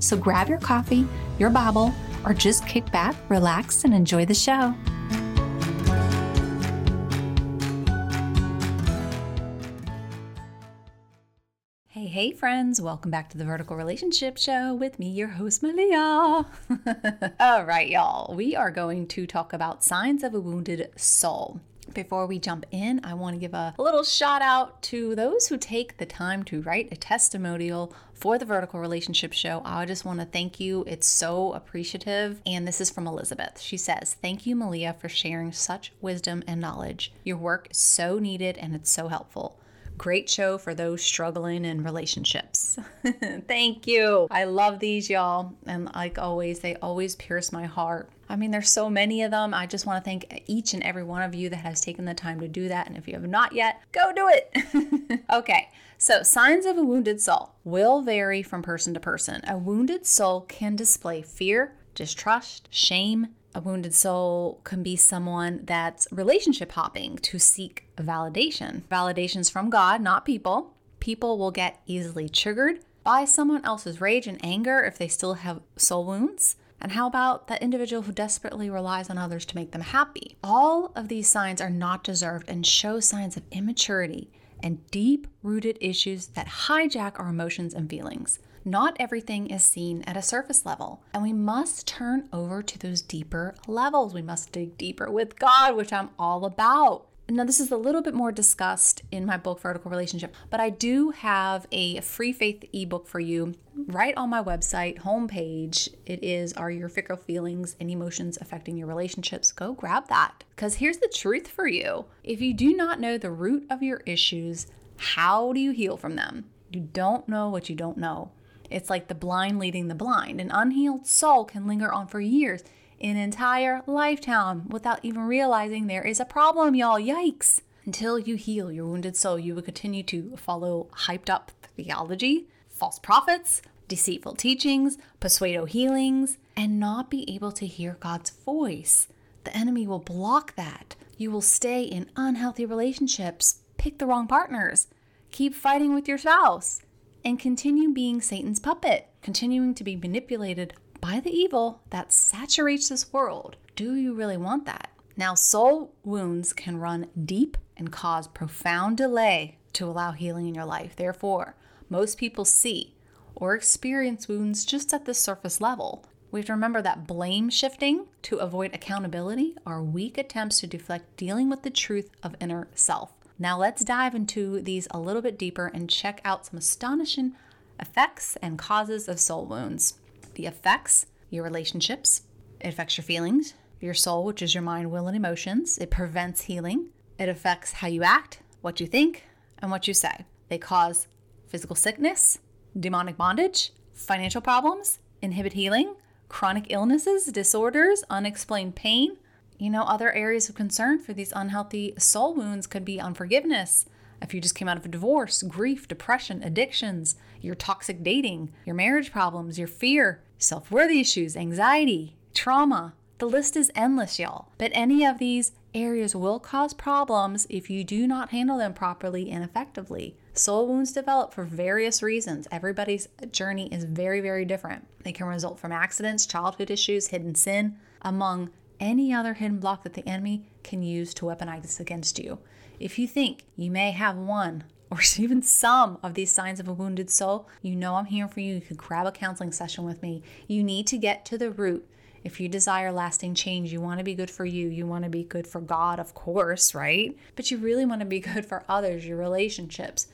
So grab your coffee, your Bible, or just kick back, relax, and enjoy the show. Hey, hey, friends, welcome back to the Vertical Relationship Show with me, your host, Melia. All right, y'all, we are going to talk about signs of a wounded soul. Before we jump in, I want to give a little shout out to those who take the time to write a testimonial for the Vertical Relationship Show. I just want to thank you. It's so appreciative. And this is from Elizabeth. She says, Thank you, Melia, for sharing such wisdom and knowledge. Your work is so needed and it's so helpful. Great show for those struggling in relationships. Thank you. I love these, y'all. And like always, they always pierce my heart. I mean, there's so many of them. I just want to thank each and every one of you that has taken the time to do that. And if you have not yet, go do it. okay. So, signs of a wounded soul will vary from person to person. A wounded soul can display fear, distrust, shame, a wounded soul can be someone that's relationship hopping to seek validation. Validations from God, not people. People will get easily triggered by someone else's rage and anger if they still have soul wounds. And how about that individual who desperately relies on others to make them happy? All of these signs are not deserved and show signs of immaturity and deep rooted issues that hijack our emotions and feelings. Not everything is seen at a surface level, and we must turn over to those deeper levels. We must dig deeper with God, which I'm all about. Now, this is a little bit more discussed in my book, Vertical Relationship, but I do have a free faith ebook for you right on my website homepage. It is Are Your Fickle Feelings and Emotions Affecting Your Relationships? Go grab that. Because here's the truth for you if you do not know the root of your issues, how do you heal from them? You don't know what you don't know. It's like the blind leading the blind. An unhealed soul can linger on for years, an entire lifetime, without even realizing there is a problem, y'all. Yikes. Until you heal your wounded soul, you will continue to follow hyped up theology, false prophets, deceitful teachings, pseudo healings, and not be able to hear God's voice. The enemy will block that. You will stay in unhealthy relationships, pick the wrong partners, keep fighting with your spouse, and continue being Satan's puppet, continuing to be manipulated by the evil that saturates this world. Do you really want that? Now, soul wounds can run deep and cause profound delay to allow healing in your life. Therefore, most people see or experience wounds just at the surface level. We have to remember that blame shifting to avoid accountability are weak attempts to deflect dealing with the truth of inner self. Now let's dive into these a little bit deeper and check out some astonishing effects and causes of soul wounds. The effects, your relationships, it affects your feelings, your soul, which is your mind, will, and emotions. It prevents healing. It affects how you act, what you think, and what you say. They cause physical sickness, demonic bondage, financial problems, inhibit healing, chronic illnesses, disorders, unexplained pain, you know, other areas of concern for these unhealthy soul wounds could be unforgiveness. If you just came out of a divorce, grief, depression, addictions, your toxic dating, your marriage problems, your fear, self worth issues, anxiety, trauma. The list is endless, y'all. But any of these areas will cause problems if you do not handle them properly and effectively. Soul wounds develop for various reasons. Everybody's journey is very, very different. They can result from accidents, childhood issues, hidden sin, among any other hidden block that the enemy can use to weaponize against you. If you think you may have one or even some of these signs of a wounded soul, you know I'm here for you. You could grab a counseling session with me. You need to get to the root If you desire lasting change, you want to be good for you, you want to be good for God, of course, right? But you really want to be good for others, your relationships.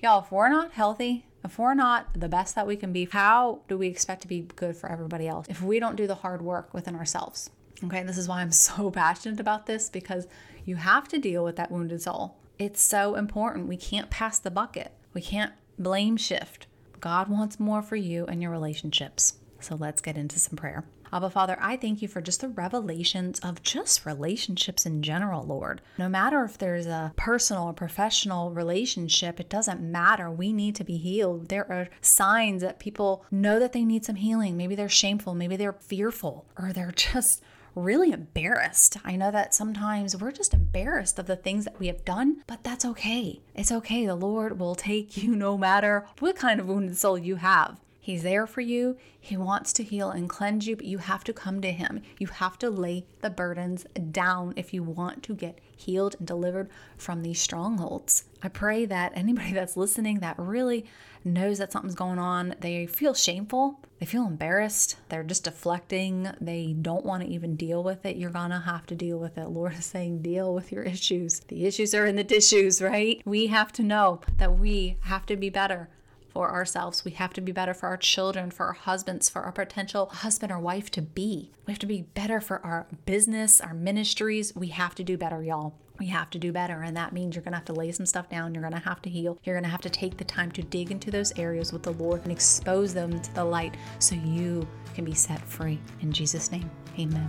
Y'all, if we're not healthy, if we're not the best that we can be, how do we expect to be good for everybody else if we don't do the hard work within ourselves? Okay, this is why I'm so passionate about this because you have to deal with that wounded soul. It's so important. We can't pass the bucket, we can't blame shift. God wants more for you and your relationships. So let's get into some prayer. Abba Father, I thank you for just the revelations of just relationships in general, Lord. No matter if there's a personal or professional relationship, it doesn't matter. We need to be healed. There are signs that people know that they need some healing. Maybe they're shameful, maybe they're fearful, or they're just really embarrassed. I know that sometimes we're just embarrassed of the things that we have done, but that's okay. It's okay. The Lord will take you no matter what kind of wounded soul you have. He's there for you. He wants to heal and cleanse you, but you have to come to Him. You have to lay the burdens down if you want to get healed and delivered from these strongholds. I pray that anybody that's listening that really knows that something's going on, they feel shameful, they feel embarrassed, they're just deflecting, they don't want to even deal with it. You're gonna have to deal with it. Lord is saying, deal with your issues. The issues are in the tissues, right? We have to know that we have to be better for ourselves. We have to be better for our children, for our husbands, for our potential husband or wife to be. We have to be better for our business, our ministries. We have to do better, y'all. We have to do better. And that means you're going to have to lay some stuff down. You're going to have to heal. You're going to have to take the time to dig into those areas with the Lord and expose them to the light so you can be set free. In Jesus' name, amen.